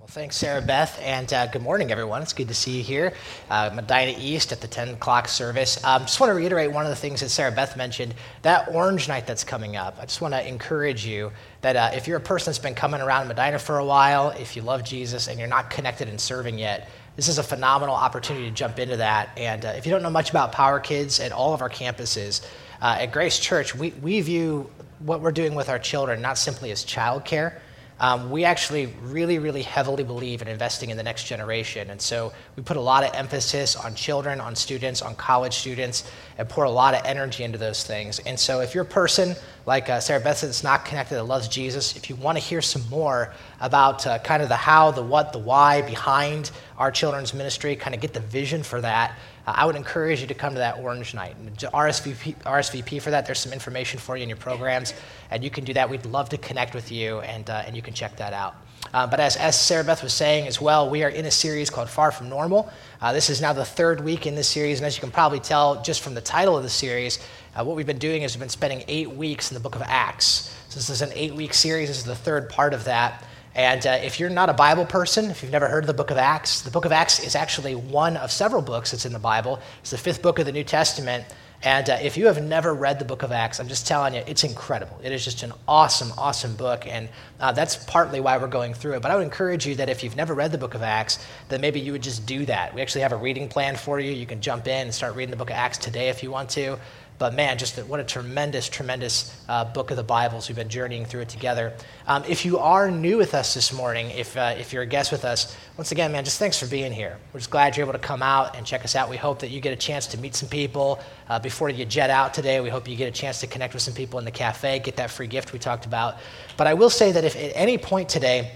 Well, thanks, Sarah Beth, and uh, good morning, everyone. It's good to see you here, uh, Medina East at the 10 o'clock service. Um, just want to reiterate one of the things that Sarah Beth mentioned that Orange Night that's coming up. I just want to encourage you that uh, if you're a person that's been coming around Medina for a while, if you love Jesus and you're not connected and serving yet, this is a phenomenal opportunity to jump into that. And uh, if you don't know much about Power Kids at all of our campuses, uh, at Grace Church, we, we view what we're doing with our children not simply as childcare um, we actually really, really heavily believe in investing in the next generation. And so we put a lot of emphasis on children, on students, on college students, and pour a lot of energy into those things. And so if you're a person like uh, Sarah Beth that's not connected, that loves Jesus, if you want to hear some more about uh, kind of the how, the what, the why behind our children's ministry, kind of get the vision for that, uh, I would encourage you to come to that Orange Night. RSVP, RSVP for that, there's some information for you in your programs, and you can do that. We'd love to connect with you, and, uh, and you can check that out. Uh, but as, as Sarah Beth was saying as well, we are in a series called Far From Normal. Uh, this is now the third week in this series, and as you can probably tell just from the title of the series, uh, what we've been doing is we've been spending eight weeks in the book of Acts. So this is an eight week series, this is the third part of that. And uh, if you're not a Bible person, if you've never heard of the book of Acts, the book of Acts is actually one of several books that's in the Bible. It's the fifth book of the New Testament. And uh, if you have never read the book of Acts, I'm just telling you, it's incredible. It is just an awesome, awesome book. And uh, that's partly why we're going through it. But I would encourage you that if you've never read the book of Acts, that maybe you would just do that. We actually have a reading plan for you. You can jump in and start reading the book of Acts today if you want to. But man, just what a tremendous, tremendous uh, book of the Bibles. We've been journeying through it together. Um, if you are new with us this morning, if, uh, if you're a guest with us, once again, man, just thanks for being here. We're just glad you're able to come out and check us out. We hope that you get a chance to meet some people uh, before you jet out today. We hope you get a chance to connect with some people in the cafe, get that free gift we talked about. But I will say that if at any point today,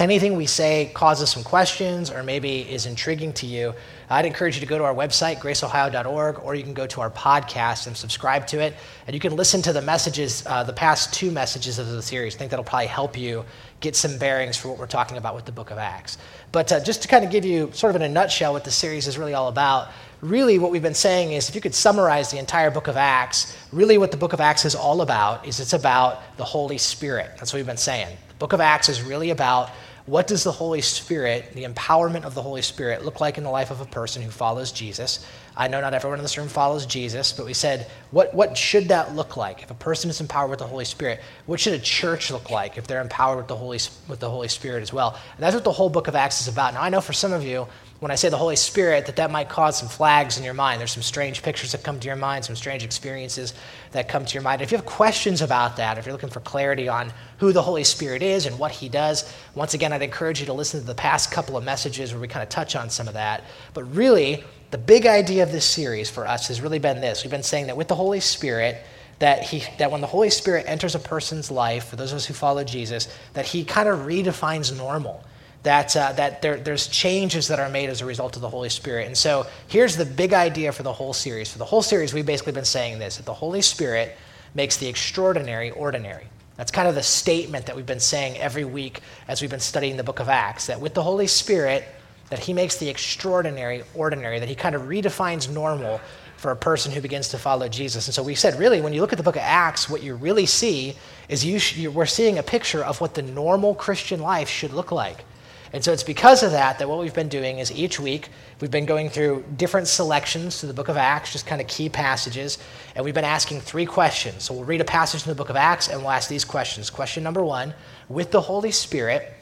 anything we say causes some questions or maybe is intriguing to you, I'd encourage you to go to our website, graceohio.org, or you can go to our podcast and subscribe to it. And you can listen to the messages, uh, the past two messages of the series. I think that'll probably help you get some bearings for what we're talking about with the book of Acts. But uh, just to kind of give you, sort of in a nutshell, what the series is really all about, really what we've been saying is if you could summarize the entire book of Acts, really what the book of Acts is all about is it's about the Holy Spirit. That's what we've been saying. The book of Acts is really about what does the Holy Spirit, the empowerment of the Holy Spirit, look like in the life of a person who follows Jesus? I know not everyone in this room follows Jesus, but we said, what, what should that look like? If a person is empowered with the Holy Spirit, what should a church look like if they're empowered with the Holy, with the Holy Spirit as well? And that's what the whole book of Acts is about. Now, I know for some of you, when I say the Holy Spirit, that that might cause some flags in your mind. There's some strange pictures that come to your mind, some strange experiences that come to your mind. If you have questions about that, if you're looking for clarity on who the Holy Spirit is and what he does, once again, I'd encourage you to listen to the past couple of messages where we kind of touch on some of that. But really, the big idea of this series for us has really been this. We've been saying that with the Holy Spirit, that, he, that when the Holy Spirit enters a person's life, for those of us who follow Jesus, that he kind of redefines normal that, uh, that there, there's changes that are made as a result of the Holy Spirit. And so here's the big idea for the whole series. For the whole series, we've basically been saying this that the Holy Spirit makes the extraordinary ordinary. That's kind of the statement that we've been saying every week as we've been studying the book of Acts that with the Holy Spirit, that he makes the extraordinary ordinary, that he kind of redefines normal for a person who begins to follow Jesus. And so we said, really, when you look at the book of Acts, what you really see is you, you we're seeing a picture of what the normal Christian life should look like. And so it's because of that that what we've been doing is each week we've been going through different selections to the book of Acts, just kind of key passages, and we've been asking three questions. So we'll read a passage in the book of Acts and we'll ask these questions. Question number one With the Holy Spirit,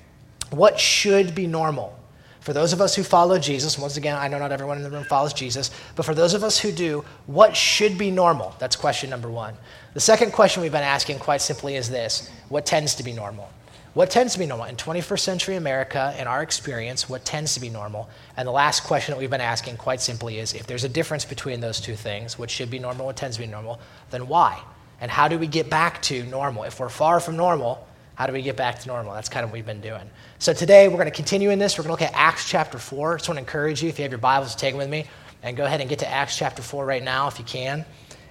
what should be normal? For those of us who follow Jesus, once again, I know not everyone in the room follows Jesus, but for those of us who do, what should be normal? That's question number one. The second question we've been asking, quite simply, is this What tends to be normal? What tends to be normal? In 21st century America, in our experience, what tends to be normal? And the last question that we've been asking quite simply is if there's a difference between those two things, what should be normal, what tends to be normal, then why? And how do we get back to normal? If we're far from normal, how do we get back to normal? That's kind of what we've been doing. So today we're going to continue in this. We're going to look at Acts chapter 4. I just want to encourage you, if you have your Bibles, to take them with me and go ahead and get to Acts chapter 4 right now if you can.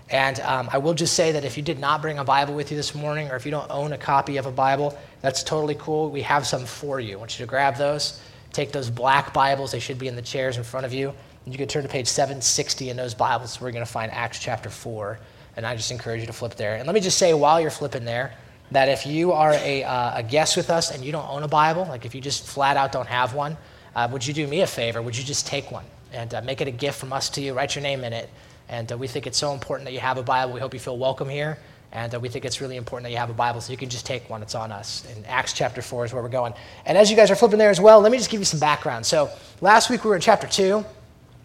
And um, I will just say that if you did not bring a Bible with you this morning, or if you don't own a copy of a Bible, that's totally cool. We have some for you. I want you to grab those. Take those black Bibles, they should be in the chairs in front of you. And you can turn to page 760 in those Bibles. We're going to find Acts chapter 4. And I just encourage you to flip there. And let me just say, while you're flipping there, that if you are a, uh, a guest with us and you don't own a Bible, like if you just flat out don't have one, uh, would you do me a favor? Would you just take one and uh, make it a gift from us to you? Write your name in it. And uh, we think it's so important that you have a Bible. We hope you feel welcome here. And uh, we think it's really important that you have a Bible, so you can just take one. It's on us. And Acts chapter 4 is where we're going. And as you guys are flipping there as well, let me just give you some background. So last week we were in chapter 2.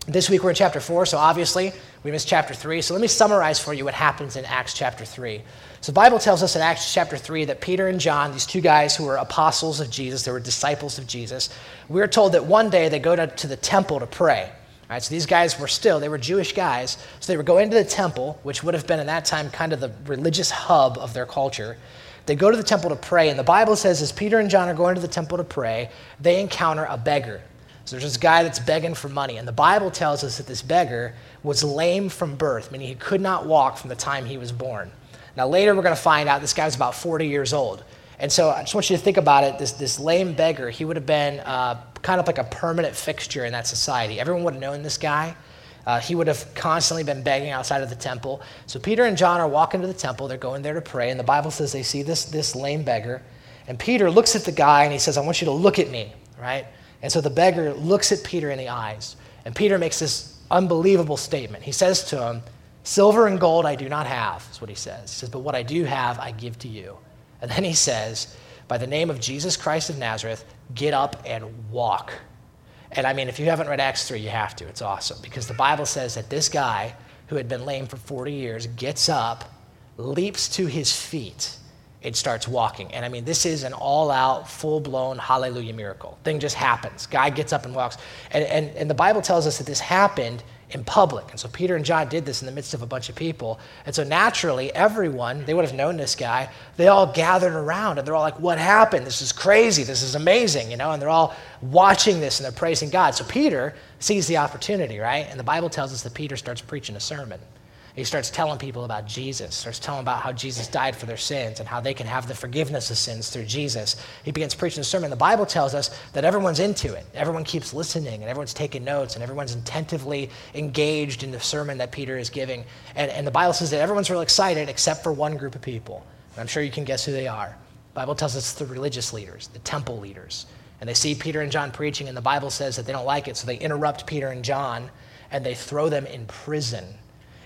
This week we're in chapter 4, so obviously we missed chapter 3. So let me summarize for you what happens in Acts chapter 3. So the Bible tells us in Acts chapter 3 that Peter and John, these two guys who were apostles of Jesus, they were disciples of Jesus, we're told that one day they go to, to the temple to pray. All right, so these guys were still, they were Jewish guys, so they were going to the temple, which would have been in that time kind of the religious hub of their culture. They go to the temple to pray, and the Bible says as Peter and John are going to the temple to pray, they encounter a beggar. So there's this guy that's begging for money. And the Bible tells us that this beggar was lame from birth, meaning he could not walk from the time he was born. Now, later we're going to find out this guy was about 40 years old. And so I just want you to think about it. This, this lame beggar, he would have been uh, kind of like a permanent fixture in that society. Everyone would have known this guy. Uh, he would have constantly been begging outside of the temple. So Peter and John are walking to the temple. They're going there to pray. And the Bible says they see this, this lame beggar. And Peter looks at the guy and he says, I want you to look at me, right? And so the beggar looks at Peter in the eyes, and Peter makes this unbelievable statement. He says to him, Silver and gold I do not have, is what he says. He says, But what I do have, I give to you. And then he says, By the name of Jesus Christ of Nazareth, get up and walk. And I mean, if you haven't read Acts 3, you have to. It's awesome because the Bible says that this guy who had been lame for 40 years gets up, leaps to his feet, and starts walking. And I mean, this is an all out, full blown hallelujah miracle. Thing just happens. Guy gets up and walks. And, and, and the Bible tells us that this happened in public. And so Peter and John did this in the midst of a bunch of people. And so naturally, everyone, they would have known this guy, they all gathered around and they're all like, What happened? This is crazy. This is amazing, you know? And they're all watching this and they're praising God. So Peter sees the opportunity, right? And the Bible tells us that Peter starts preaching a sermon. He starts telling people about Jesus, starts telling about how Jesus died for their sins and how they can have the forgiveness of sins through Jesus. He begins preaching a sermon. The Bible tells us that everyone's into it. Everyone keeps listening and everyone's taking notes and everyone's attentively engaged in the sermon that Peter is giving. And, and the Bible says that everyone's real excited except for one group of people. And I'm sure you can guess who they are. The Bible tells us the religious leaders, the temple leaders. And they see Peter and John preaching, and the Bible says that they don't like it, so they interrupt Peter and John and they throw them in prison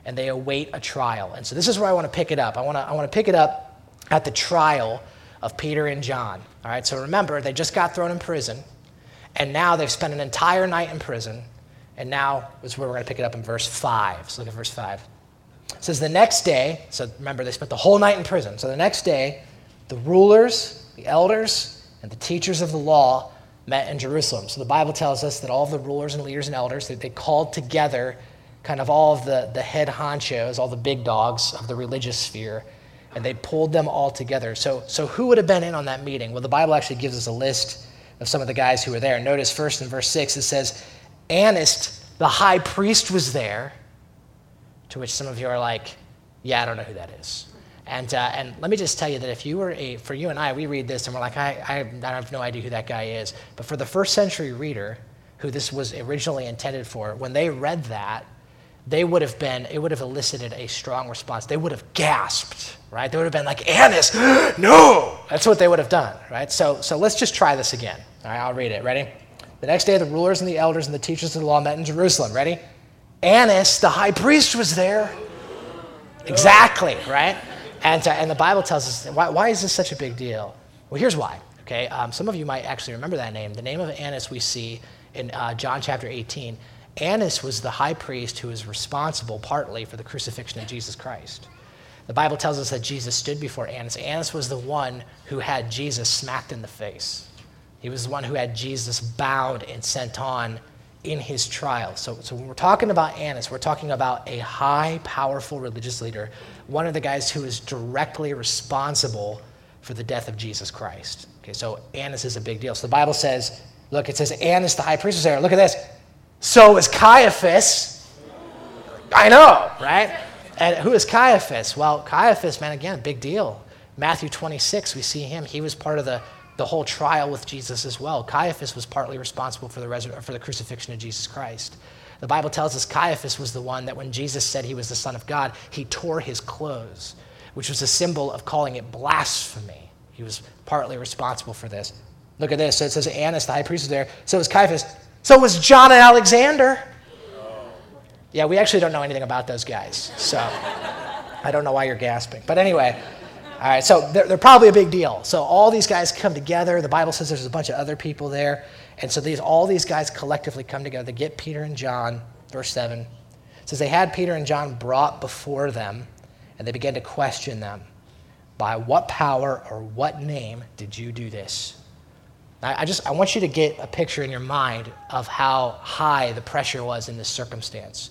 and they await a trial. And so this is where I want to pick it up. I want to, I want to pick it up at the trial of Peter and John. All right, so remember, they just got thrown in prison, and now they've spent an entire night in prison, and now is where we're going to pick it up in verse 5. So look at verse 5. It says, The next day, so remember, they spent the whole night in prison. So the next day, the rulers, the elders, and the teachers of the law met in Jerusalem. So the Bible tells us that all the rulers and leaders and elders, they, they called together kind of all of the, the head honchos, all the big dogs of the religious sphere, and they pulled them all together. So, so who would have been in on that meeting? Well, the Bible actually gives us a list of some of the guys who were there. Notice first in verse 6, it says, Annas, the high priest, was there, to which some of you are like, yeah, I don't know who that is. And, uh, and let me just tell you that if you were a, for you and I, we read this and we're like, I, I, I have no idea who that guy is. But for the first century reader, who this was originally intended for, when they read that, they would have been, it would have elicited a strong response. They would have gasped, right? They would have been like, Annas, no! That's what they would have done, right? So, so let's just try this again. All right, I'll read it. Ready? The next day, the rulers and the elders and the teachers of the law met in Jerusalem. Ready? Annas, the high priest, was there. Exactly, right? And, uh, and the Bible tells us, why, why is this such a big deal? Well, here's why. Okay, um, some of you might actually remember that name. The name of Annas we see in uh, John chapter 18 Annas was the high priest who was responsible partly for the crucifixion of Jesus Christ. The Bible tells us that Jesus stood before Annas. Annas was the one who had Jesus smacked in the face. He was the one who had Jesus bound and sent on in his trial. So, so when we're talking about Annas, we're talking about a high, powerful religious leader, one of the guys who is directly responsible for the death of Jesus Christ. Okay, so Annas is a big deal. So the Bible says, look, it says Annas, the high priest, was there. Look at this. So is Caiaphas. I know, right? And who is Caiaphas? Well, Caiaphas, man, again, big deal. Matthew 26, we see him. He was part of the, the whole trial with Jesus as well. Caiaphas was partly responsible for the, resur- for the crucifixion of Jesus Christ. The Bible tells us Caiaphas was the one that when Jesus said he was the Son of God, he tore his clothes. which was a symbol of calling it blasphemy. He was partly responsible for this. Look at this. So it says Annas, the high priest, was there. So it was Caiaphas. So was John and Alexander. Yeah, we actually don't know anything about those guys. So I don't know why you're gasping. But anyway, all right, so they're, they're, probably a big deal. So all these guys come together. The Bible says there's a bunch of other people there. And so these, all these guys collectively come together to get Peter and John. Verse 7 it says, They had Peter and John brought before them, and they began to question them. By what power or what name did you do this? I, just I want you to get a picture in your mind of how high the pressure was in this circumstance.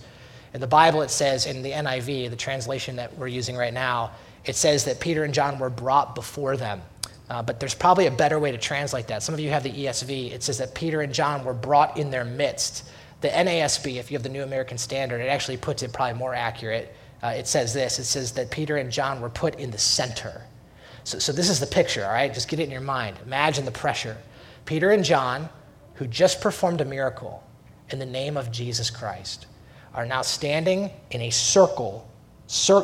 In the Bible, it says in the NIV, the translation that we're using right now, it says that Peter and John were brought before them. Uh, but there's probably a better way to translate that. Some of you have the ESV. It says that Peter and John were brought in their midst. The NASB, if you have the New American Standard, it actually puts it probably more accurate. Uh, it says this it says that Peter and John were put in the center. So, so this is the picture, all right? Just get it in your mind. Imagine the pressure. Peter and John, who just performed a miracle in the name of Jesus Christ, are now standing in a circle,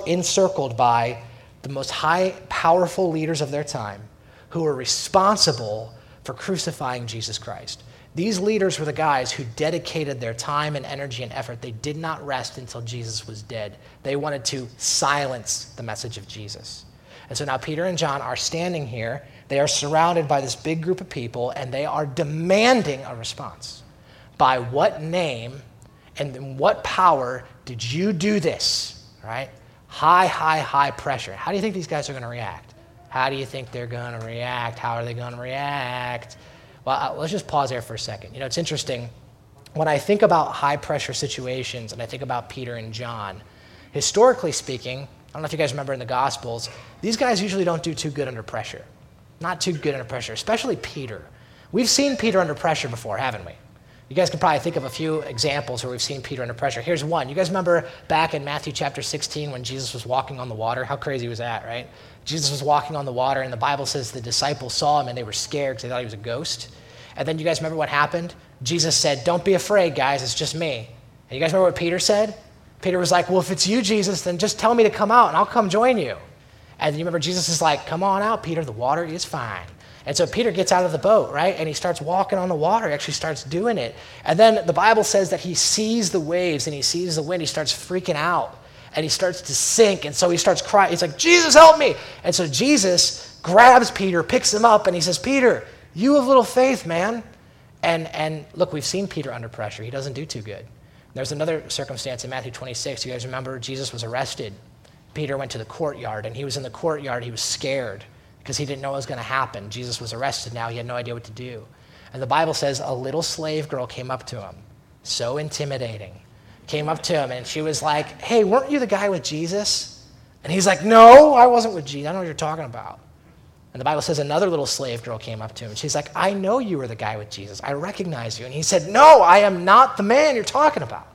encircled by the most high, powerful leaders of their time who were responsible for crucifying Jesus Christ. These leaders were the guys who dedicated their time and energy and effort. They did not rest until Jesus was dead. They wanted to silence the message of Jesus. And so now Peter and John are standing here. They are surrounded by this big group of people, and they are demanding a response. By what name and in what power did you do this? Right? High, high, high pressure. How do you think these guys are going to react? How do you think they're going to react? How are they going to react? Well, uh, let's just pause there for a second. You know, it's interesting. When I think about high pressure situations and I think about Peter and John, historically speaking, I don't know if you guys remember in the Gospels, these guys usually don't do too good under pressure. Not too good under pressure, especially Peter. We've seen Peter under pressure before, haven't we? You guys can probably think of a few examples where we've seen Peter under pressure. Here's one. You guys remember back in Matthew chapter 16 when Jesus was walking on the water? How crazy was that, right? Jesus was walking on the water, and the Bible says the disciples saw him and they were scared because they thought he was a ghost. And then you guys remember what happened? Jesus said, Don't be afraid, guys, it's just me. And you guys remember what Peter said? Peter was like, Well, if it's you, Jesus, then just tell me to come out and I'll come join you. And you remember Jesus is like, Come on out, Peter, the water is fine. And so Peter gets out of the boat, right? And he starts walking on the water. He actually starts doing it. And then the Bible says that he sees the waves and he sees the wind. He starts freaking out and he starts to sink. And so he starts crying. He's like, Jesus, help me. And so Jesus grabs Peter, picks him up, and he says, Peter, you have little faith, man. And, and look, we've seen Peter under pressure. He doesn't do too good. There's another circumstance in Matthew 26. You guys remember Jesus was arrested. Peter went to the courtyard, and he was in the courtyard. He was scared because he didn't know what was going to happen. Jesus was arrested now, he had no idea what to do. And the Bible says a little slave girl came up to him, so intimidating. Came up to him and she was like, Hey, weren't you the guy with Jesus? And he's like, No, I wasn't with Jesus. I don't know what you're talking about. And the Bible says another little slave girl came up to him and she's like, I know you were the guy with Jesus. I recognize you. And he said, No, I am not the man you're talking about.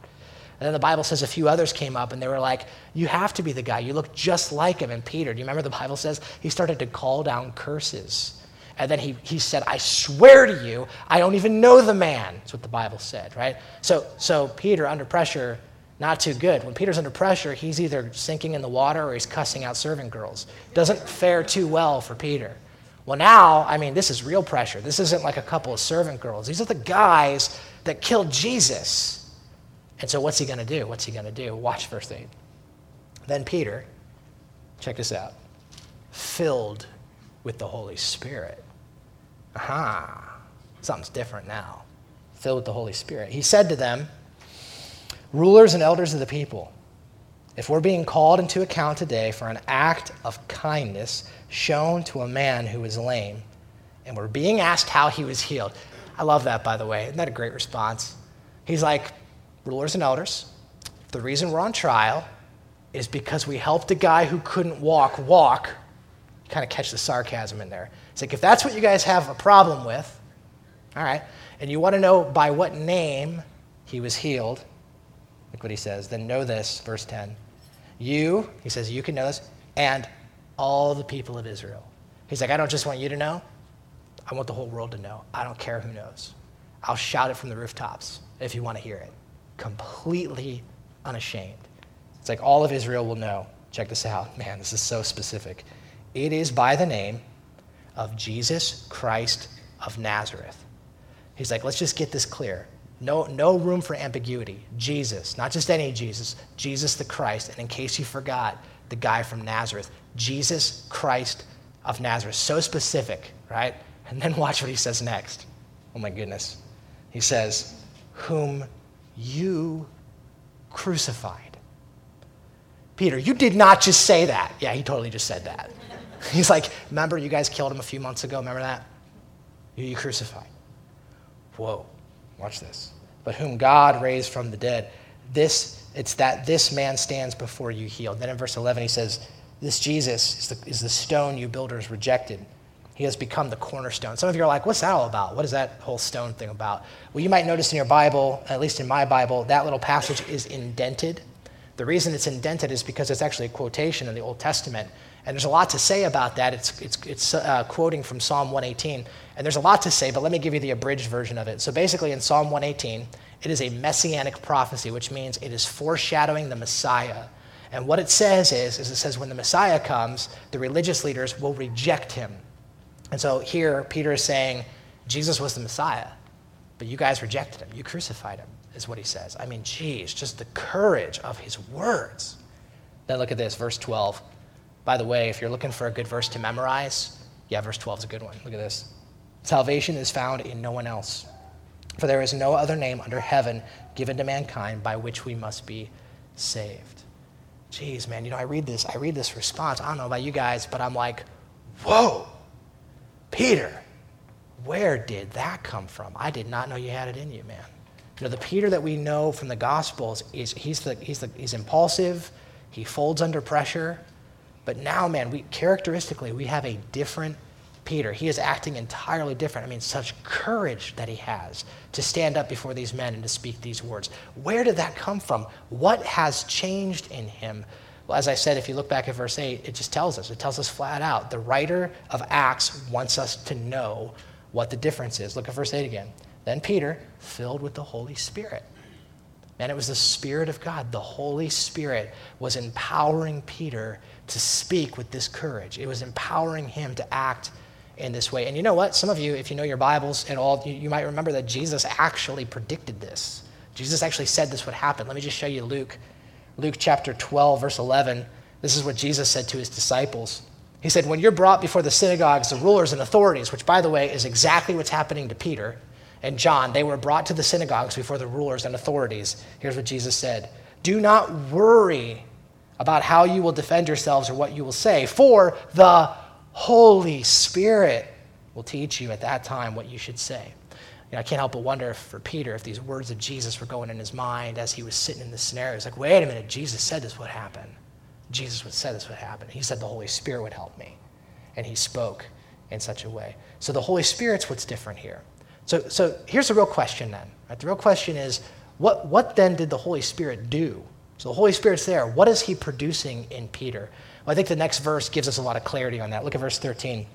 And then the Bible says a few others came up and they were like, You have to be the guy. You look just like him. And Peter, do you remember the Bible says he started to call down curses? And then he, he said, I swear to you, I don't even know the man. That's what the Bible said, right? So, so Peter, under pressure, not too good. When Peter's under pressure, he's either sinking in the water or he's cussing out servant girls. Doesn't fare too well for Peter. Well, now, I mean, this is real pressure. This isn't like a couple of servant girls. These are the guys that killed Jesus. And so, what's he going to do? What's he going to do? Watch verse 8. Then Peter, check this out, filled with the Holy Spirit. Aha, something's different now. Filled with the Holy Spirit. He said to them, Rulers and elders of the people, if we're being called into account today for an act of kindness shown to a man who is lame, and we're being asked how he was healed. I love that, by the way. Isn't that a great response? He's like, rulers and elders, the reason we're on trial is because we helped a guy who couldn't walk walk. You kind of catch the sarcasm in there. It's like, if that's what you guys have a problem with, all right, and you want to know by what name he was healed, look what he says, then know this, verse 10. You, he says, you can know this, and all the people of Israel. He's like, I don't just want you to know, I want the whole world to know. I don't care who knows. I'll shout it from the rooftops if you want to hear it completely unashamed. It's like all of Israel will know. check this out. Man, this is so specific. It is by the name of Jesus Christ of Nazareth. He's like, let's just get this clear. No, no room for ambiguity. Jesus, not just any Jesus, Jesus the Christ. And in case you forgot, the guy from Nazareth, Jesus Christ of Nazareth. So specific, right? And then watch what he says next. Oh my goodness. He says, Whom you crucified. Peter, you did not just say that. Yeah, he totally just said that. He's like, Remember, you guys killed him a few months ago? Remember that? You crucified. Whoa, watch this. But whom God raised from the dead. This, it's that this man stands before you healed. Then in verse 11, he says, This Jesus is the, is the stone you builders rejected. He has become the cornerstone. Some of you are like, what's that all about? What is that whole stone thing about? Well, you might notice in your Bible, at least in my Bible, that little passage is indented. The reason it's indented is because it's actually a quotation in the Old Testament. And there's a lot to say about that. It's, it's, it's uh, quoting from Psalm 118. And there's a lot to say, but let me give you the abridged version of it. So basically, in Psalm 118, it is a messianic prophecy, which means it is foreshadowing the Messiah. And what it says is, is it says when the Messiah comes, the religious leaders will reject him. And so here, Peter is saying, Jesus was the Messiah, but you guys rejected him. You crucified him, is what he says. I mean, geez, just the courage of his words. Then look at this, verse 12. By the way, if you're looking for a good verse to memorize, yeah, verse 12 is a good one. Look at this. Salvation is found in no one else. For there is no other name under heaven given to mankind by which we must be saved. Jeez, man, you know, I read this, I read this response. I don't know about you guys, but I'm like, whoa, Peter, where did that come from? I did not know you had it in you, man. You know, the Peter that we know from the Gospels is he's the he's the he's impulsive, he folds under pressure. But now, man, we characteristically we have a different Peter. He is acting entirely different. I mean, such courage that he has to stand up before these men and to speak these words. Where did that come from? What has changed in him? Well, as I said, if you look back at verse 8, it just tells us. It tells us flat out. The writer of Acts wants us to know what the difference is. Look at verse 8 again. Then Peter, filled with the Holy Spirit. Man, it was the Spirit of God. The Holy Spirit was empowering Peter to speak with this courage. It was empowering him to act in this way. And you know what? Some of you, if you know your Bibles at all, you, you might remember that Jesus actually predicted this. Jesus actually said this would happen. Let me just show you Luke, Luke chapter 12, verse 11. This is what Jesus said to his disciples. He said, When you're brought before the synagogues, the rulers and authorities, which by the way is exactly what's happening to Peter and John, they were brought to the synagogues before the rulers and authorities. Here's what Jesus said Do not worry about how you will defend yourselves or what you will say, for the Holy Spirit will teach you at that time what you should say. You know, I can't help but wonder if, for Peter if these words of Jesus were going in his mind as he was sitting in this scenario. He's like, wait a minute, Jesus said this would happen. Jesus would say this would happen. He said the Holy Spirit would help me. And he spoke in such a way. So the Holy Spirit's what's different here. So, so here's the real question then. Right? The real question is, what, what then did the Holy Spirit do? So the Holy Spirit's there. What is he producing in Peter? Well, I think the next verse gives us a lot of clarity on that. Look at verse 13.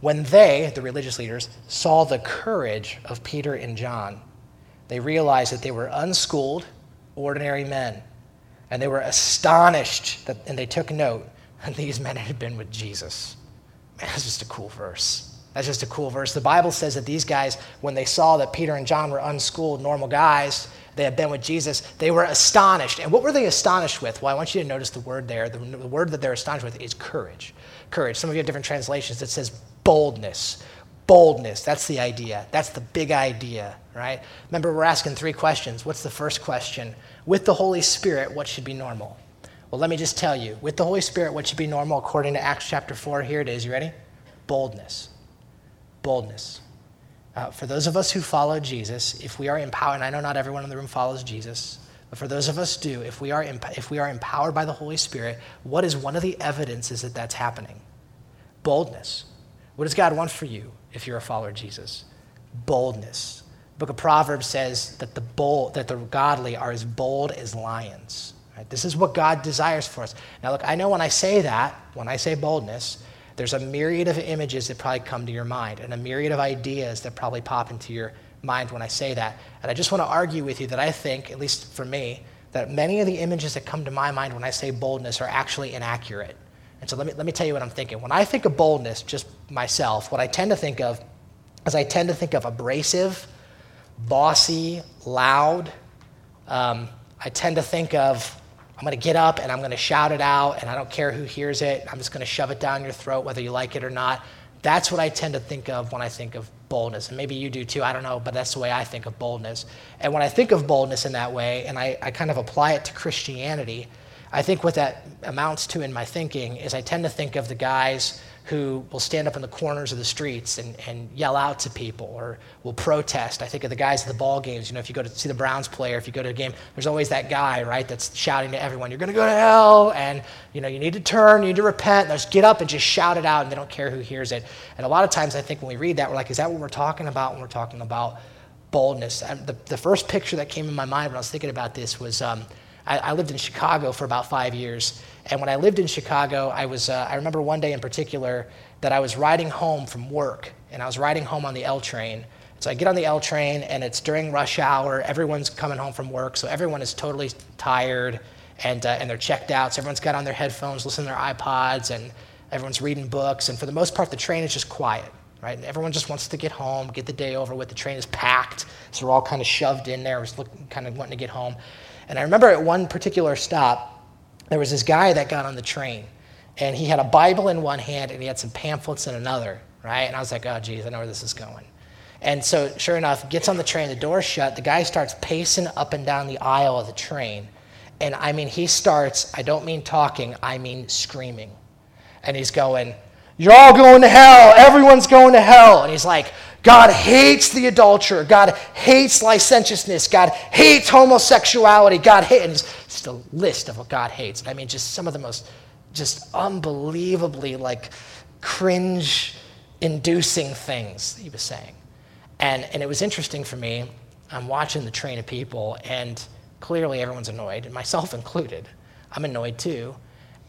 When they, the religious leaders, saw the courage of Peter and John, they realized that they were unschooled, ordinary men. And they were astonished, that, and they took note that these men had been with Jesus. Man, that's just a cool verse. That's just a cool verse. The Bible says that these guys, when they saw that Peter and John were unschooled, normal guys, they had been with Jesus, they were astonished. And what were they astonished with? Well, I want you to notice the word there. The, the word that they're astonished with is courage. Courage. Some of you have different translations that says boldness. Boldness. That's the idea. That's the big idea, right? Remember, we're asking three questions. What's the first question? With the Holy Spirit, what should be normal? Well, let me just tell you. With the Holy Spirit, what should be normal according to Acts chapter 4? Here it is. You ready? Boldness boldness. Uh, for those of us who follow Jesus, if we are empowered, and I know not everyone in the room follows Jesus, but for those of us do, if we are, if we are empowered by the Holy Spirit, what is one of the evidences that that's happening? Boldness. What does God want for you if you're a follower of Jesus? Boldness. The book of Proverbs says that the bold, that the godly are as bold as lions. Right? This is what God desires for us. Now, look, I know when I say that, when I say boldness, there's a myriad of images that probably come to your mind and a myriad of ideas that probably pop into your mind when I say that. And I just want to argue with you that I think, at least for me, that many of the images that come to my mind when I say boldness are actually inaccurate. And so let me, let me tell you what I'm thinking. When I think of boldness, just myself, what I tend to think of is I tend to think of abrasive, bossy, loud. Um, I tend to think of I'm going to get up and I'm going to shout it out, and I don't care who hears it. I'm just going to shove it down your throat, whether you like it or not. That's what I tend to think of when I think of boldness. And maybe you do too, I don't know, but that's the way I think of boldness. And when I think of boldness in that way, and I, I kind of apply it to Christianity, I think what that amounts to in my thinking is I tend to think of the guys who will stand up in the corners of the streets and, and yell out to people or will protest. I think of the guys at the ball games. You know, if you go to see the Browns player, if you go to a game, there's always that guy, right, that's shouting to everyone, you're going to go to hell, and, you know, you need to turn, you need to repent. Just get up and just shout it out, and they don't care who hears it. And a lot of times I think when we read that, we're like, is that what we're talking about when we're talking about boldness? And the, the first picture that came in my mind when I was thinking about this was um, I, I lived in Chicago for about five years. And when I lived in Chicago, I, was, uh, I remember one day in particular that I was riding home from work, and I was riding home on the L train. So I get on the L train, and it's during rush hour. Everyone's coming home from work, so everyone is totally tired, and, uh, and they're checked out. So everyone's got on their headphones, listening to their iPods, and everyone's reading books. And for the most part, the train is just quiet, right? And everyone just wants to get home, get the day over with. The train is packed, so we're all kind of shoved in there, was looking, kind of wanting to get home. And I remember at one particular stop, there was this guy that got on the train, and he had a Bible in one hand and he had some pamphlets in another, right? And I was like, oh, geez, I know where this is going. And so, sure enough, gets on the train, the door's shut, the guy starts pacing up and down the aisle of the train. And I mean, he starts, I don't mean talking, I mean screaming. And he's going, You're all going to hell. Everyone's going to hell. And he's like, God hates the adulterer. God hates licentiousness. God hates homosexuality. God hates. Just a list of what God hates. I mean, just some of the most, just unbelievably like cringe inducing things he was saying. And, and it was interesting for me. I'm watching the train of people, and clearly everyone's annoyed, and myself included. I'm annoyed too.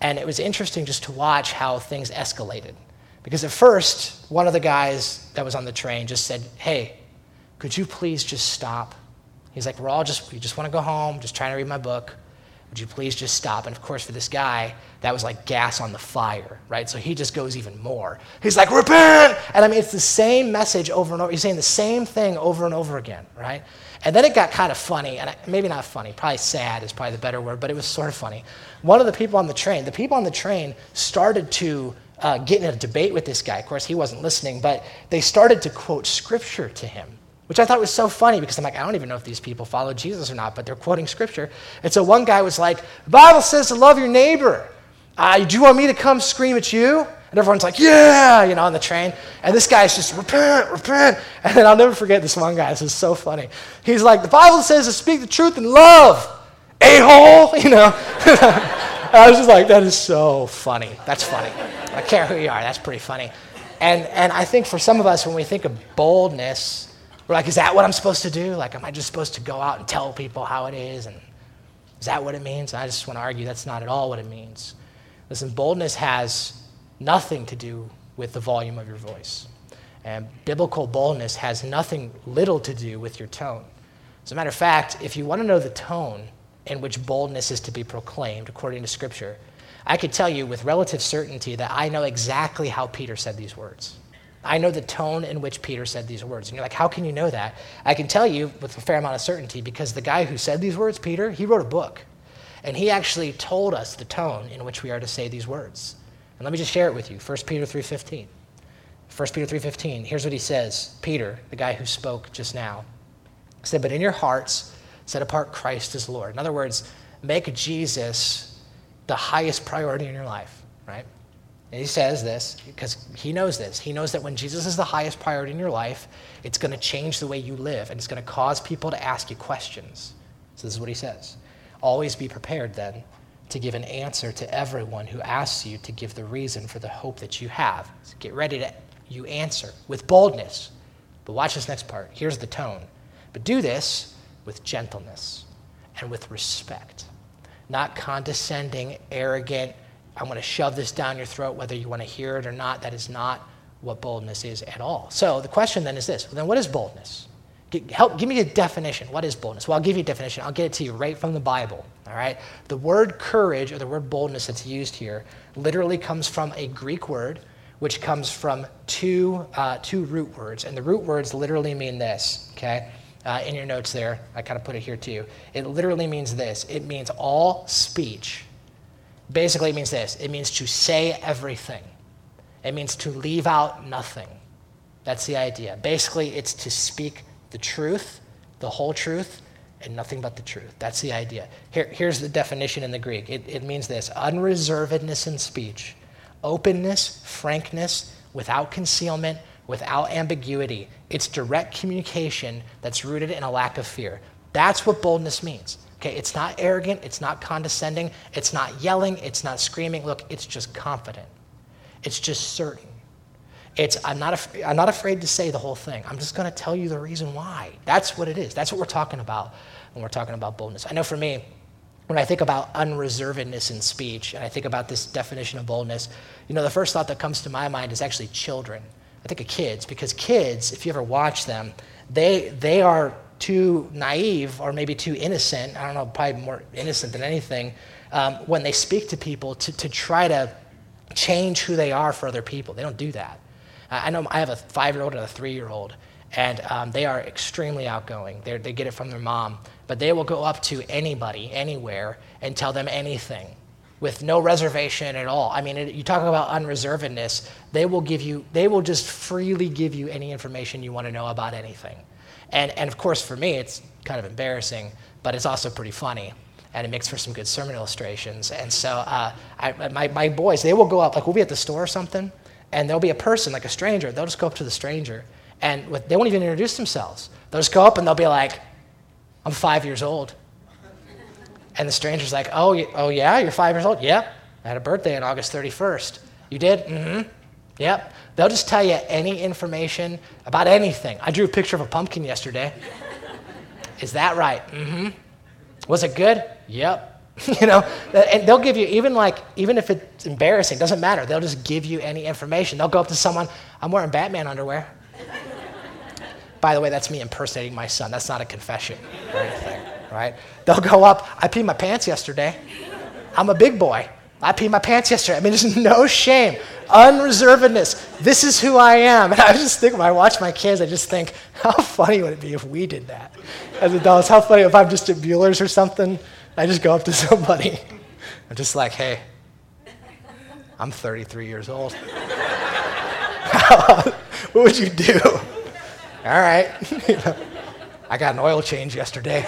And it was interesting just to watch how things escalated. Because at first, one of the guys that was on the train just said, Hey, could you please just stop? He's like, We're all just, we just want to go home, just trying to read my book. Would you please just stop? And of course, for this guy, that was like gas on the fire, right? So he just goes even more. He's like, Repent! And I mean, it's the same message over and over. He's saying the same thing over and over again, right? And then it got kind of funny, and maybe not funny, probably sad is probably the better word, but it was sort of funny. One of the people on the train, the people on the train started to uh, get in a debate with this guy. Of course, he wasn't listening, but they started to quote scripture to him, which I thought was so funny because I'm like, I don't even know if these people follow Jesus or not, but they're quoting scripture. And so one guy was like, The Bible says to love your neighbor. Uh, do you want me to come scream at you? And everyone's like, yeah, you know, on the train. And this guy's just, repent, repent. And then I'll never forget this one guy. This is so funny. He's like, the Bible says to speak the truth in love, a hole, you know. I was just like, that is so funny. That's funny. I care who you are. That's pretty funny. And, and I think for some of us, when we think of boldness, we're like, is that what I'm supposed to do? Like, am I just supposed to go out and tell people how it is? And is that what it means? And I just want to argue that's not at all what it means. Listen, boldness has nothing to do with the volume of your voice. And biblical boldness has nothing little to do with your tone. As a matter of fact, if you want to know the tone in which boldness is to be proclaimed according to Scripture, I could tell you with relative certainty that I know exactly how Peter said these words. I know the tone in which Peter said these words. And you're like, how can you know that? I can tell you with a fair amount of certainty because the guy who said these words, Peter, he wrote a book. And he actually told us the tone in which we are to say these words. And let me just share it with you. 1 Peter 3:15. 1 Peter 3:15. Here's what he says. Peter, the guy who spoke just now, said, "But in your hearts set apart Christ as Lord." In other words, make Jesus the highest priority in your life, right? And he says this because he knows this. He knows that when Jesus is the highest priority in your life, it's going to change the way you live and it's going to cause people to ask you questions. So this is what he says. Always be prepared then to give an answer to everyone who asks you to give the reason for the hope that you have. So get ready to you answer with boldness. But watch this next part. Here's the tone. But do this with gentleness and with respect not condescending, arrogant. I'm going to shove this down your throat whether you want to hear it or not. That is not what boldness is at all. So the question then is this well, then what is boldness? help, give me a definition. What is boldness? Well, I'll give you a definition. I'll get it to you right from the Bible. All right? The word courage or the word boldness that's used here literally comes from a Greek word, which comes from two, uh, two root words. And the root words literally mean this, okay? Uh, in your notes there, I kind of put it here too. It literally means this it means all speech. Basically, it means this it means to say everything, it means to leave out nothing. That's the idea. Basically, it's to speak the truth, the whole truth, and nothing but the truth. That's the idea. Here, here's the definition in the Greek it, it means this unreservedness in speech, openness, frankness, without concealment, without ambiguity. It's direct communication that's rooted in a lack of fear. That's what boldness means. Okay, it's not arrogant, it's not condescending, it's not yelling, it's not screaming. Look, it's just confident. It's just certain. It's, I'm not, af- I'm not afraid to say the whole thing. I'm just going to tell you the reason why. That's what it is. That's what we're talking about when we're talking about boldness. I know for me, when I think about unreservedness in speech and I think about this definition of boldness, you know, the first thought that comes to my mind is actually children. I think of kids because kids, if you ever watch them, they, they are too naive or maybe too innocent. I don't know, probably more innocent than anything um, when they speak to people to, to try to change who they are for other people. They don't do that. I know I have a five year old and a three year old, and um, they are extremely outgoing. They're, they get it from their mom, but they will go up to anybody, anywhere, and tell them anything with no reservation at all. I mean, it, you talk about unreservedness, they will give you, they will just freely give you any information you want to know about anything. And, and of course, for me, it's kind of embarrassing, but it's also pretty funny. And it makes for some good sermon illustrations. And so uh, I, my, my boys, they will go up, like we'll be at the store or something, and there'll be a person, like a stranger, they'll just go up to the stranger, and with, they won't even introduce themselves. They'll just go up and they'll be like, I'm five years old. And the stranger's like, oh, oh yeah, you're five years old? Yep. I had a birthday on August 31st. You did? Mm-hmm. Yep. They'll just tell you any information about anything. I drew a picture of a pumpkin yesterday. Is that right? Mm-hmm. Was it good? Yep. you know, and they'll give you even like even if it's embarrassing, doesn't matter. They'll just give you any information. They'll go up to someone, I'm wearing Batman underwear. By the way, that's me impersonating my son. That's not a confession or anything, right? They'll go up, I peed my pants yesterday. I'm a big boy. I peed my pants yesterday. I mean, there's no shame, unreservedness. This is who I am. And I just think when I watch my kids, I just think, how funny would it be if we did that as adults? How funny if I'm just at Buehler's or something I just go up to somebody. I'm just like, hey, I'm 33 years old. what would you do? All right. I got an oil change yesterday.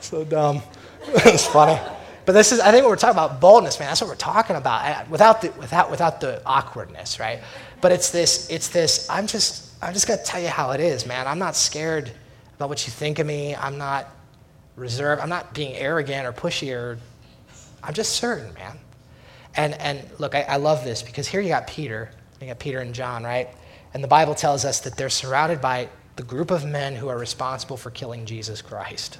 so dumb. it's funny. But this is, I think, what we're talking about boldness, man. That's what we're talking about, uh, without the, without, without the awkwardness, right? But it's this, it's this. I'm just, I'm just gonna tell you how it is, man. I'm not scared about what you think of me. I'm not reserved. I'm not being arrogant or pushy or I'm just certain, man. And and look, I, I love this because here you got Peter, you got Peter and John, right? And the Bible tells us that they're surrounded by the group of men who are responsible for killing Jesus Christ.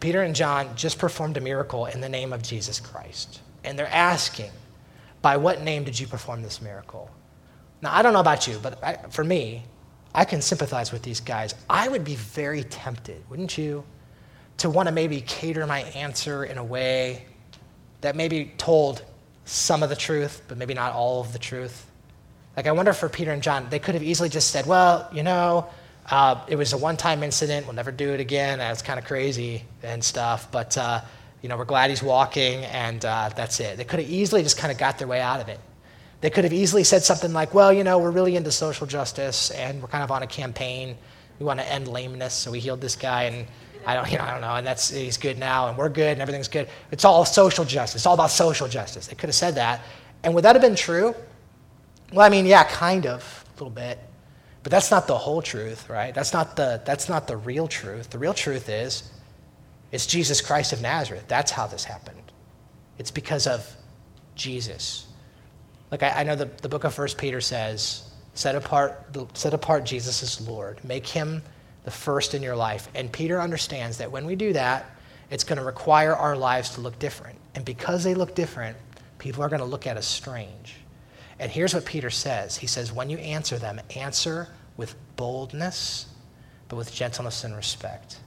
Peter and John just performed a miracle in the name of Jesus Christ. And they're asking, by what name did you perform this miracle? Now, I don't know about you, but I, for me, I can sympathize with these guys. I would be very tempted, wouldn't you, to want to maybe cater my answer in a way that maybe told some of the truth, but maybe not all of the truth. Like, I wonder for Peter and John, they could have easily just said, well, you know, uh, it was a one time incident. We'll never do it again. It's kind of crazy and stuff. But, uh, you know, we're glad he's walking, and uh, that's it. They could have easily just kind of got their way out of it. They could have easily said something like, well, you know, we're really into social justice, and we're kind of on a campaign. We want to end lameness, so we healed this guy, and I don't, you know, I don't know, and that's he's good now, and we're good, and everything's good. It's all social justice. It's all about social justice. They could have said that, and would that have been true? Well, I mean, yeah, kind of, a little bit, but that's not the whole truth, right? That's not the that's not the real truth. The real truth is, it's Jesus Christ of Nazareth. That's how this happened. It's because of Jesus. Like I, I know the, the book of First Peter says, set apart set apart Jesus as Lord. Make him the first in your life. And Peter understands that when we do that, it's going to require our lives to look different. And because they look different, people are going to look at us strange. And here's what Peter says He says, when you answer them, answer with boldness, but with gentleness and respect.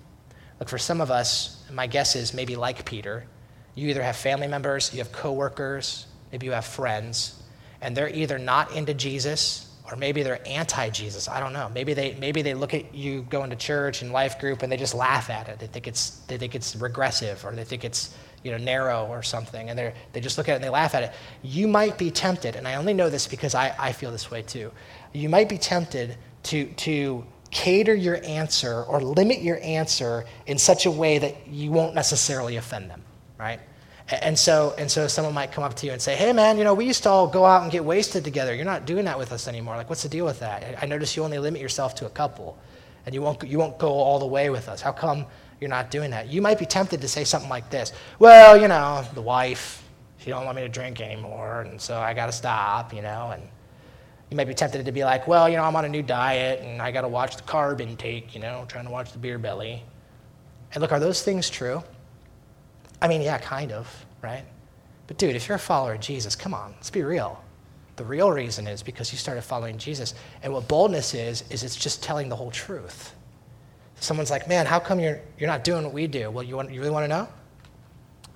Look, for some of us, my guess is maybe like Peter, you either have family members, you have coworkers, maybe you have friends, and they're either not into Jesus or maybe they're anti-Jesus. I don't know. Maybe they maybe they look at you going to church and life group and they just laugh at it. They think it's they think it's regressive or they think it's you know narrow or something, and they they just look at it and they laugh at it. You might be tempted, and I only know this because I, I feel this way too. You might be tempted to to cater your answer or limit your answer in such a way that you won't necessarily offend them, right? And so, and so someone might come up to you and say, hey man, you know, we used to all go out and get wasted together. You're not doing that with us anymore. Like, what's the deal with that? I notice you only limit yourself to a couple and you won't, you won't go all the way with us. How come you're not doing that? You might be tempted to say something like this. Well, you know, the wife, she don't want me to drink anymore. And so I got to stop, you know, and you might be tempted to be like, well, you know, I'm on a new diet and I got to watch the carb intake, you know, trying to watch the beer belly. And look, are those things true? I mean, yeah, kind of, right? But dude, if you're a follower of Jesus, come on, let's be real. The real reason is because you started following Jesus. And what boldness is, is it's just telling the whole truth. Someone's like, man, how come you're, you're not doing what we do? Well, you, want, you really want to know?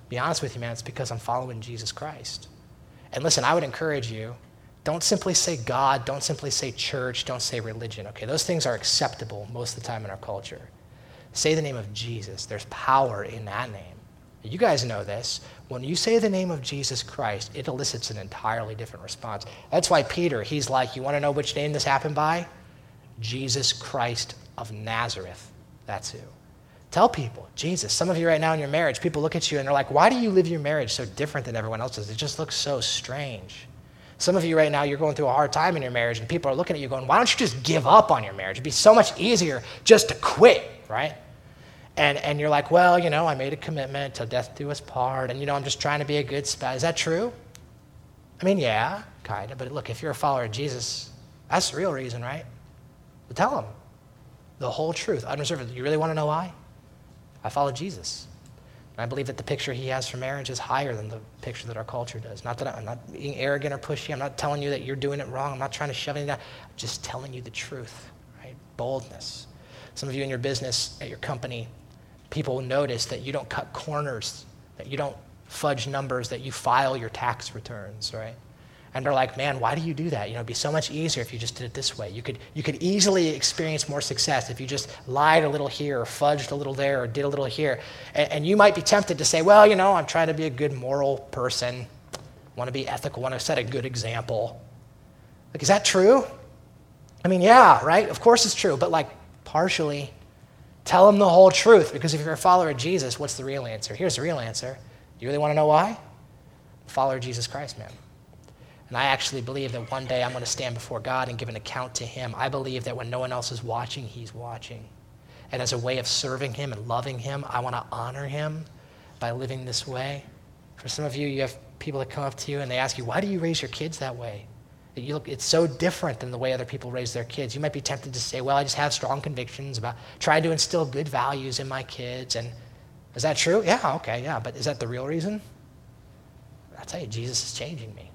Be honest with you, man, it's because I'm following Jesus Christ. And listen, I would encourage you don't simply say God, don't simply say church, don't say religion, okay? Those things are acceptable most of the time in our culture. Say the name of Jesus. There's power in that name. You guys know this. When you say the name of Jesus Christ, it elicits an entirely different response. That's why Peter, he's like, You want to know which name this happened by? Jesus Christ of Nazareth. That's who. Tell people, Jesus. Some of you right now in your marriage, people look at you and they're like, Why do you live your marriage so different than everyone else's? It just looks so strange. Some of you right now, you're going through a hard time in your marriage, and people are looking at you going, Why don't you just give up on your marriage? It'd be so much easier just to quit, right? and, and you're like, well, you know, I made a commitment till death do us part, and, you know, I'm just trying to be a good spouse. Is that true? I mean, yeah, kind of. But look, if you're a follower of Jesus, that's the real reason, right? But tell them the whole truth, unreserved. You really want to know why? I follow Jesus. And I believe that the picture he has for marriage is higher than the picture that our culture does. Not that I'm not being arrogant or pushy. I'm not telling you that you're doing it wrong. I'm not trying to shove anything down. I'm just telling you the truth, right? Boldness. Some of you in your business, at your company, people will notice that you don't cut corners, that you don't fudge numbers, that you file your tax returns, right? And they're like, man, why do you do that? You know, it'd be so much easier if you just did it this way. You could, you could easily experience more success if you just lied a little here or fudged a little there or did a little here. And, and you might be tempted to say, well, you know, I'm trying to be a good moral person, want to be ethical, want to set a good example. Like, is that true? I mean, yeah, right? Of course it's true, but like partially. Tell them the whole truth because if you're a follower of Jesus, what's the real answer? Here's the real answer. You really want to know why? Follow Jesus Christ, man. And I actually believe that one day I'm going to stand before God and give an account to Him. I believe that when no one else is watching, He's watching. And as a way of serving Him and loving Him, I want to honor Him by living this way. For some of you, you have people that come up to you and they ask you, Why do you raise your kids that way? Look, it's so different than the way other people raise their kids. You might be tempted to say, well, I just have strong convictions about trying to instill good values in my kids. And is that true? Yeah, okay, yeah. But is that the real reason? I'll tell you, Jesus is changing me.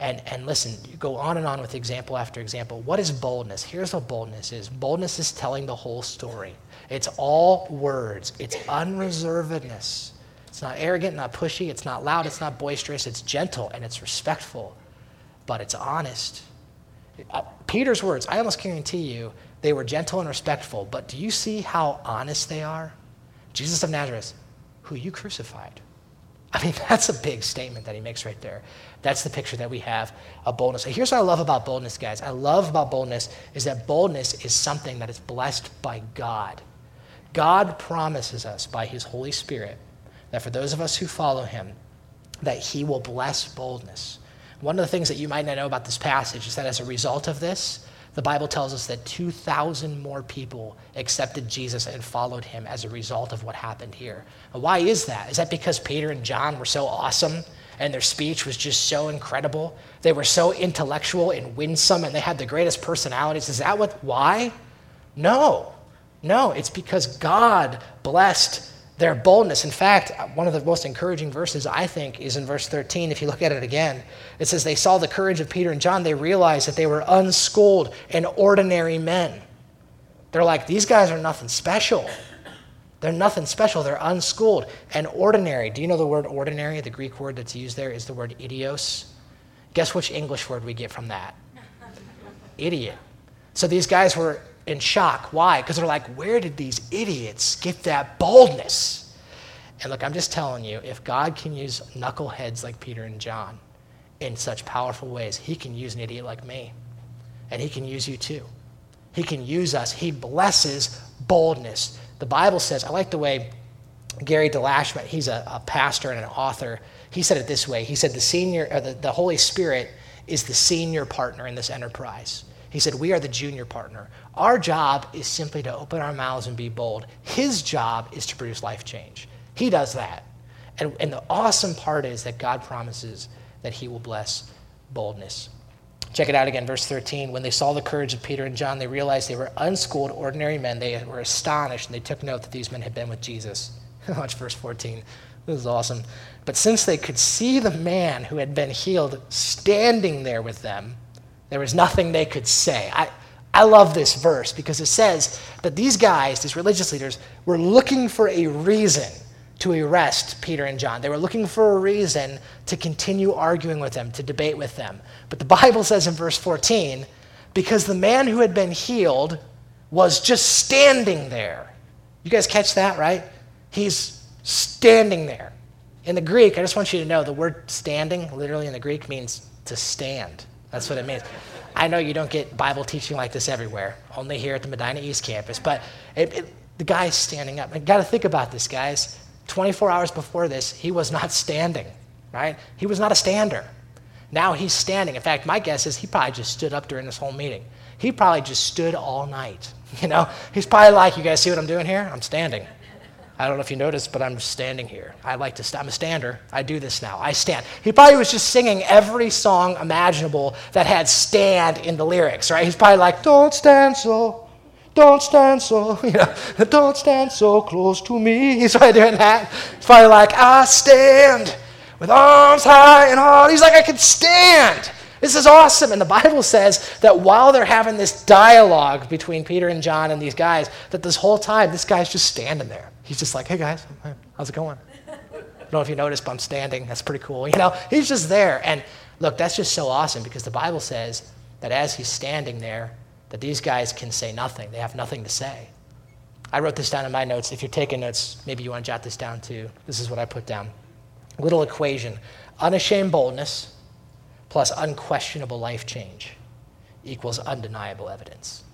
And, and listen, you go on and on with example after example. What is boldness? Here's what boldness is boldness is telling the whole story. It's all words, it's unreservedness. It's not arrogant, not pushy, it's not loud, it's not boisterous, it's gentle, and it's respectful but it's honest. Uh, Peter's words, I almost guarantee you, they were gentle and respectful, but do you see how honest they are? Jesus of Nazareth, who you crucified. I mean, that's a big statement that he makes right there. That's the picture that we have of boldness. here's what I love about boldness, guys. I love about boldness is that boldness is something that is blessed by God. God promises us by his Holy Spirit that for those of us who follow him, that he will bless boldness. One of the things that you might not know about this passage is that as a result of this, the Bible tells us that 2,000 more people accepted Jesus and followed him as a result of what happened here. why is that? Is that because Peter and John were so awesome and their speech was just so incredible? They were so intellectual and winsome and they had the greatest personalities. Is that what why? No. No, it's because God blessed their boldness. In fact, one of the most encouraging verses, I think, is in verse 13. If you look at it again, it says, They saw the courage of Peter and John. They realized that they were unschooled and ordinary men. They're like, These guys are nothing special. They're nothing special. They're unschooled and ordinary. Do you know the word ordinary? The Greek word that's used there is the word idios. Guess which English word we get from that? Idiot. So these guys were in shock. Why? Because they're like, where did these idiots get that boldness? And look, I'm just telling you, if God can use knuckleheads like Peter and John in such powerful ways, he can use an idiot like me. And he can use you too. He can use us. He blesses boldness. The Bible says, I like the way Gary DeLashmutt, he's a, a pastor and an author, he said it this way. He said, the senior, uh, the, the Holy Spirit is the senior partner in this enterprise. He said, We are the junior partner. Our job is simply to open our mouths and be bold. His job is to produce life change. He does that. And, and the awesome part is that God promises that He will bless boldness. Check it out again, verse 13. When they saw the courage of Peter and John, they realized they were unschooled, ordinary men. They were astonished, and they took note that these men had been with Jesus. Watch verse 14. This is awesome. But since they could see the man who had been healed standing there with them, there was nothing they could say. I, I love this verse because it says that these guys, these religious leaders, were looking for a reason to arrest Peter and John. They were looking for a reason to continue arguing with them, to debate with them. But the Bible says in verse 14, because the man who had been healed was just standing there. You guys catch that, right? He's standing there. In the Greek, I just want you to know the word standing, literally in the Greek, means to stand. That's what it means. I know you don't get Bible teaching like this everywhere, only here at the Medina East campus, but it, it, the guy's standing up. I got to think about this, guys. 24 hours before this, he was not standing, right? He was not a stander. Now he's standing. In fact, my guess is he probably just stood up during this whole meeting. He probably just stood all night. You know, he's probably like, you guys see what I'm doing here? I'm standing. I don't know if you noticed, but I'm standing here. I like to, st- I'm a stander. I do this now. I stand. He probably was just singing every song imaginable that had stand in the lyrics, right? He's probably like, don't stand so, don't stand so, you know, don't stand so close to me. He's probably doing that. He's probably like, I stand with arms high and hard. He's like, I can stand. This is awesome. And the Bible says that while they're having this dialogue between Peter and John and these guys, that this whole time, this guy's just standing there. He's just like, hey guys, how's it going? I don't know if you noticed, but I'm standing. That's pretty cool. You know, he's just there. And look, that's just so awesome because the Bible says that as he's standing there, that these guys can say nothing. They have nothing to say. I wrote this down in my notes. If you're taking notes, maybe you want to jot this down too. This is what I put down. Little equation. Unashamed boldness plus unquestionable life change equals undeniable evidence.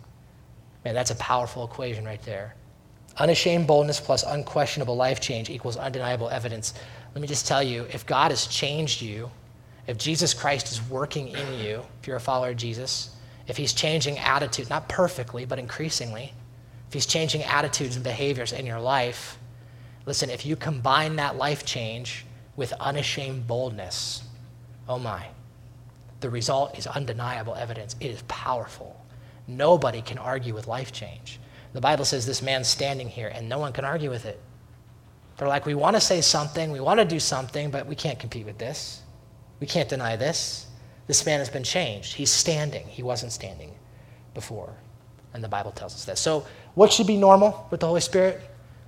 Man, that's a powerful equation right there. Unashamed boldness plus unquestionable life change equals undeniable evidence. Let me just tell you if God has changed you, if Jesus Christ is working in you, if you're a follower of Jesus, if he's changing attitude, not perfectly, but increasingly, if he's changing attitudes and behaviors in your life, listen, if you combine that life change with unashamed boldness, oh my, the result is undeniable evidence. It is powerful. Nobody can argue with life change. The Bible says this man's standing here, and no one can argue with it. They're like, we want to say something, we want to do something, but we can't compete with this. We can't deny this. This man has been changed. He's standing. He wasn't standing before. And the Bible tells us that. So, what should be normal with the Holy Spirit?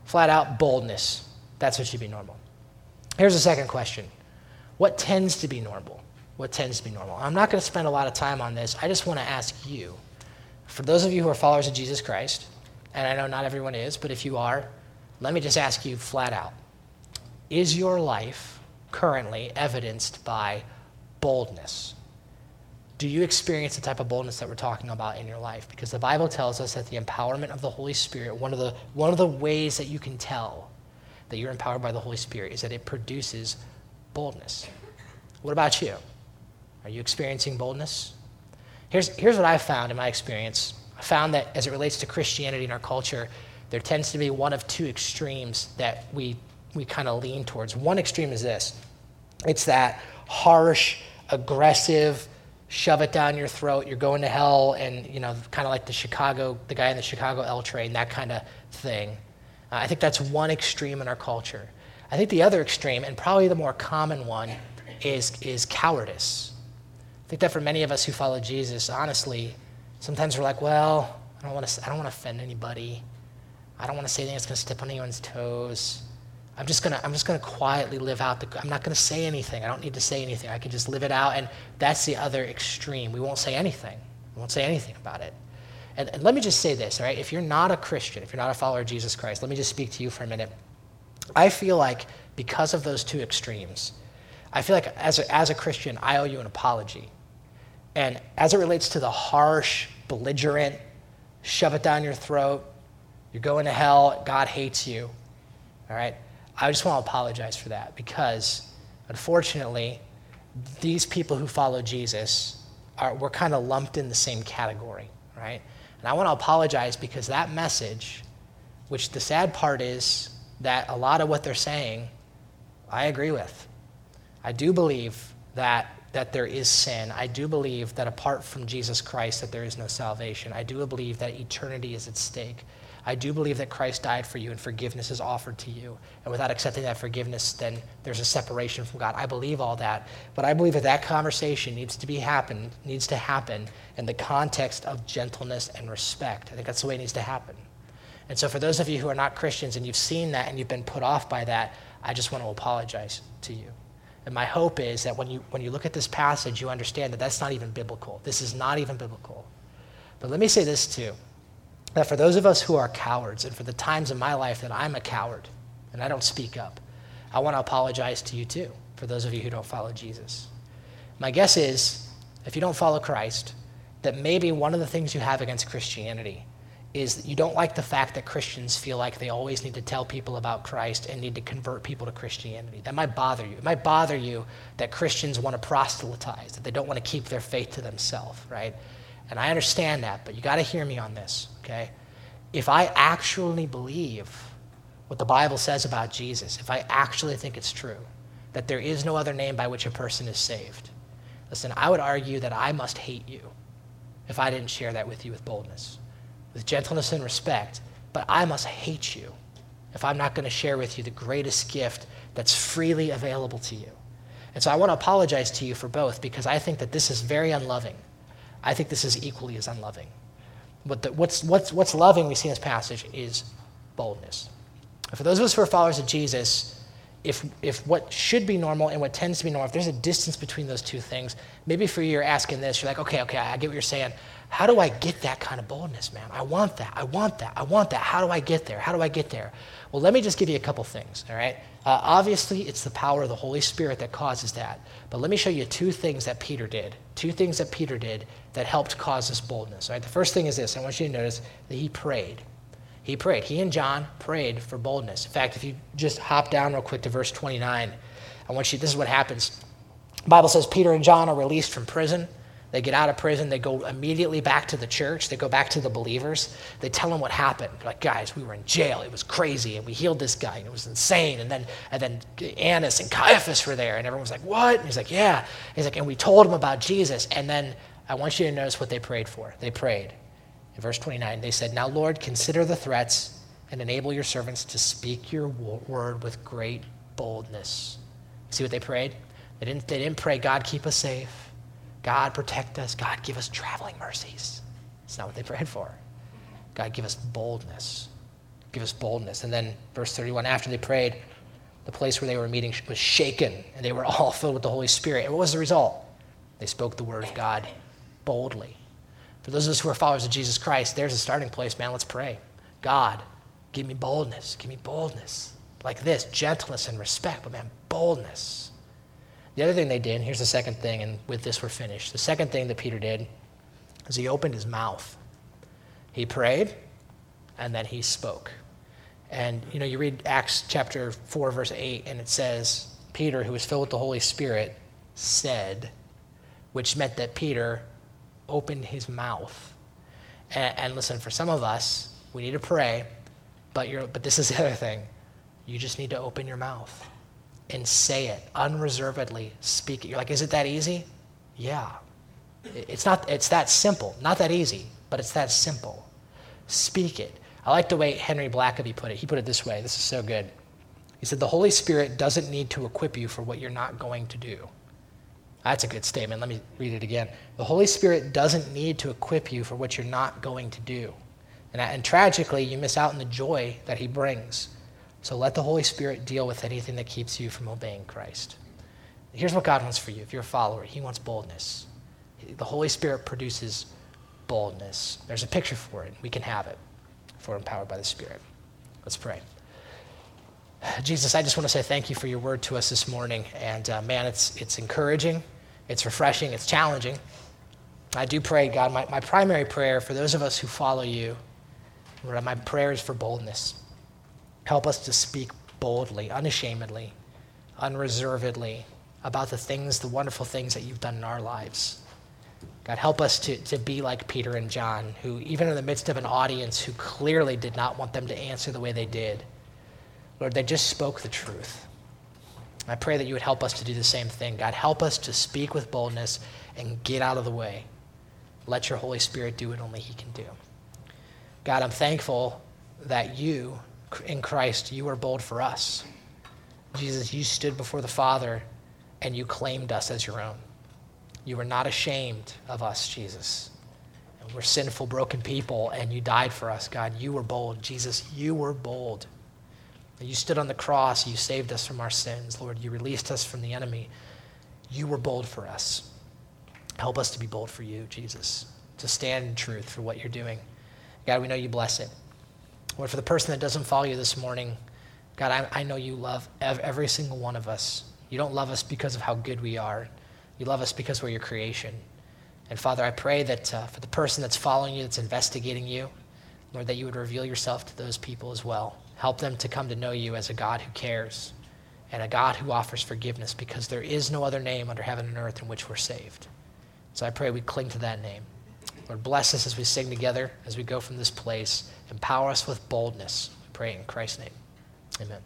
Flat out boldness. That's what should be normal. Here's a second question What tends to be normal? What tends to be normal? I'm not going to spend a lot of time on this. I just want to ask you, for those of you who are followers of Jesus Christ, and I know not everyone is, but if you are, let me just ask you flat out Is your life currently evidenced by boldness? Do you experience the type of boldness that we're talking about in your life? Because the Bible tells us that the empowerment of the Holy Spirit, one of the, one of the ways that you can tell that you're empowered by the Holy Spirit is that it produces boldness. What about you? Are you experiencing boldness? Here's, here's what I've found in my experience I found that as it relates to Christianity in our culture, there tends to be one of two extremes that we, we kind of lean towards. One extreme is this it's that harsh, aggressive, shove it down your throat, you're going to hell, and, you know, kind of like the Chicago, the guy in the Chicago L train, that kind of thing. Uh, I think that's one extreme in our culture. I think the other extreme, and probably the more common one, is, is cowardice. I think that for many of us who follow Jesus, honestly, sometimes we're like, well, I don't want to, I don't want to offend anybody. I don't want to say anything that's going to step on anyone's toes. I'm just gonna I'm just gonna quietly live out the I'm not gonna say anything. I don't need to say anything. I can just live it out. And that's the other extreme. We won't say anything. We won't say anything about it. And, and let me just say this, all right? If you're not a Christian, if you're not a follower of Jesus Christ, let me just speak to you for a minute. I feel like because of those two extremes, I feel like as a, as a Christian, I owe you an apology. And as it relates to the harsh, belligerent, shove it down your throat, you're going to hell, God hates you, all right? I just want to apologize for that because, unfortunately, these people who follow Jesus are, we're kind of lumped in the same category, right? And I want to apologize because that message, which the sad part is that a lot of what they're saying, I agree with. I do believe that that there is sin. I do believe that apart from Jesus Christ that there is no salvation. I do believe that eternity is at stake. I do believe that Christ died for you and forgiveness is offered to you. And without accepting that forgiveness, then there's a separation from God. I believe all that. But I believe that that conversation needs to be happen, needs to happen in the context of gentleness and respect. I think that's the way it needs to happen. And so for those of you who are not Christians and you've seen that and you've been put off by that, I just want to apologize to you. And my hope is that when you, when you look at this passage, you understand that that's not even biblical. This is not even biblical. But let me say this too that for those of us who are cowards, and for the times in my life that I'm a coward and I don't speak up, I want to apologize to you too, for those of you who don't follow Jesus. My guess is, if you don't follow Christ, that maybe one of the things you have against Christianity is that you don't like the fact that Christians feel like they always need to tell people about Christ and need to convert people to Christianity. That might bother you. It might bother you that Christians want to proselytize, that they don't want to keep their faith to themselves, right? And I understand that, but you got to hear me on this, okay? If I actually believe what the Bible says about Jesus, if I actually think it's true, that there is no other name by which a person is saved, listen, I would argue that I must hate you if I didn't share that with you with boldness, with gentleness and respect, but I must hate you if I'm not going to share with you the greatest gift that's freely available to you. And so I want to apologize to you for both because I think that this is very unloving. I think this is equally as unloving. But the, what's, what's, what's loving, we see in this passage, is boldness. For those of us who are followers of Jesus, if, if what should be normal and what tends to be normal, if there's a distance between those two things, maybe for you, you're asking this, you're like, okay, okay, I get what you're saying. How do I get that kind of boldness, man? I want that. I want that. I want that. How do I get there? How do I get there? Well, let me just give you a couple things, all right? Uh, obviously, it's the power of the Holy Spirit that causes that. But let me show you two things that Peter did. Two things that Peter did that helped cause this boldness. All right? The first thing is this I want you to notice that he prayed. He prayed. He and John prayed for boldness. In fact, if you just hop down real quick to verse 29, I want you, this is what happens. The Bible says Peter and John are released from prison. They get out of prison, they go immediately back to the church, they go back to the believers. They tell them what happened. like, guys, we were in jail. It was crazy, and we healed this guy, and it was insane. And then, and then Annas and Caiaphas were there, and everyone was like, what? And he's like, yeah. He's like, and we told him about Jesus. And then I want you to notice what they prayed for. They prayed. In verse 29, they said, Now, Lord, consider the threats and enable your servants to speak your word with great boldness. See what they prayed? They didn't, they didn't pray, God, keep us safe. God, protect us. God, give us traveling mercies. It's not what they prayed for. God, give us boldness. Give us boldness. And then, verse 31, after they prayed, the place where they were meeting was shaken, and they were all filled with the Holy Spirit. And what was the result? They spoke the word of God boldly. For those of us who are followers of Jesus Christ, there's a starting place, man. Let's pray. God, give me boldness. Give me boldness. Like this, gentleness and respect, but man, boldness. The other thing they did, here's the second thing, and with this we're finished. The second thing that Peter did is he opened his mouth. He prayed, and then he spoke. And you know, you read Acts chapter 4, verse 8, and it says, Peter, who was filled with the Holy Spirit, said, which meant that Peter opened his mouth. And, and listen, for some of us, we need to pray, but, you're, but this is the other thing. You just need to open your mouth and say it unreservedly, speak it. You're like, is it that easy? Yeah. It's not, it's that simple. Not that easy, but it's that simple. Speak it. I like the way Henry Blackaby put it. He put it this way this is so good. He said, The Holy Spirit doesn't need to equip you for what you're not going to do. That's a good statement. Let me read it again. The Holy Spirit doesn't need to equip you for what you're not going to do. And, and tragically, you miss out on the joy that He brings. So let the Holy Spirit deal with anything that keeps you from obeying Christ. Here's what God wants for you if you're a follower He wants boldness. The Holy Spirit produces boldness. There's a picture for it. We can have it if we're empowered by the Spirit. Let's pray. Jesus, I just want to say thank you for your word to us this morning. And uh, man, it's, it's encouraging, it's refreshing, it's challenging. I do pray, God, my, my primary prayer for those of us who follow you, my prayer is for boldness. Help us to speak boldly, unashamedly, unreservedly about the things, the wonderful things that you've done in our lives. God, help us to, to be like Peter and John, who, even in the midst of an audience who clearly did not want them to answer the way they did, Lord, they just spoke the truth. I pray that you would help us to do the same thing. God, help us to speak with boldness and get out of the way. Let your Holy Spirit do what only He can do. God, I'm thankful that you, in Christ, you are bold for us. Jesus, you stood before the Father and you claimed us as your own. You were not ashamed of us, Jesus. And we're sinful, broken people, and you died for us, God. You were bold. Jesus, you were bold. You stood on the cross. You saved us from our sins, Lord. You released us from the enemy. You were bold for us. Help us to be bold for you, Jesus, to stand in truth for what you're doing. God, we know you bless it. Lord, for the person that doesn't follow you this morning, God, I, I know you love every single one of us. You don't love us because of how good we are. You love us because we're your creation. And Father, I pray that uh, for the person that's following you, that's investigating you, Lord, that you would reveal yourself to those people as well. Help them to come to know you as a God who cares and a God who offers forgiveness because there is no other name under heaven and earth in which we're saved. So I pray we cling to that name. Lord, bless us as we sing together, as we go from this place. Empower us with boldness. We pray in Christ's name. Amen.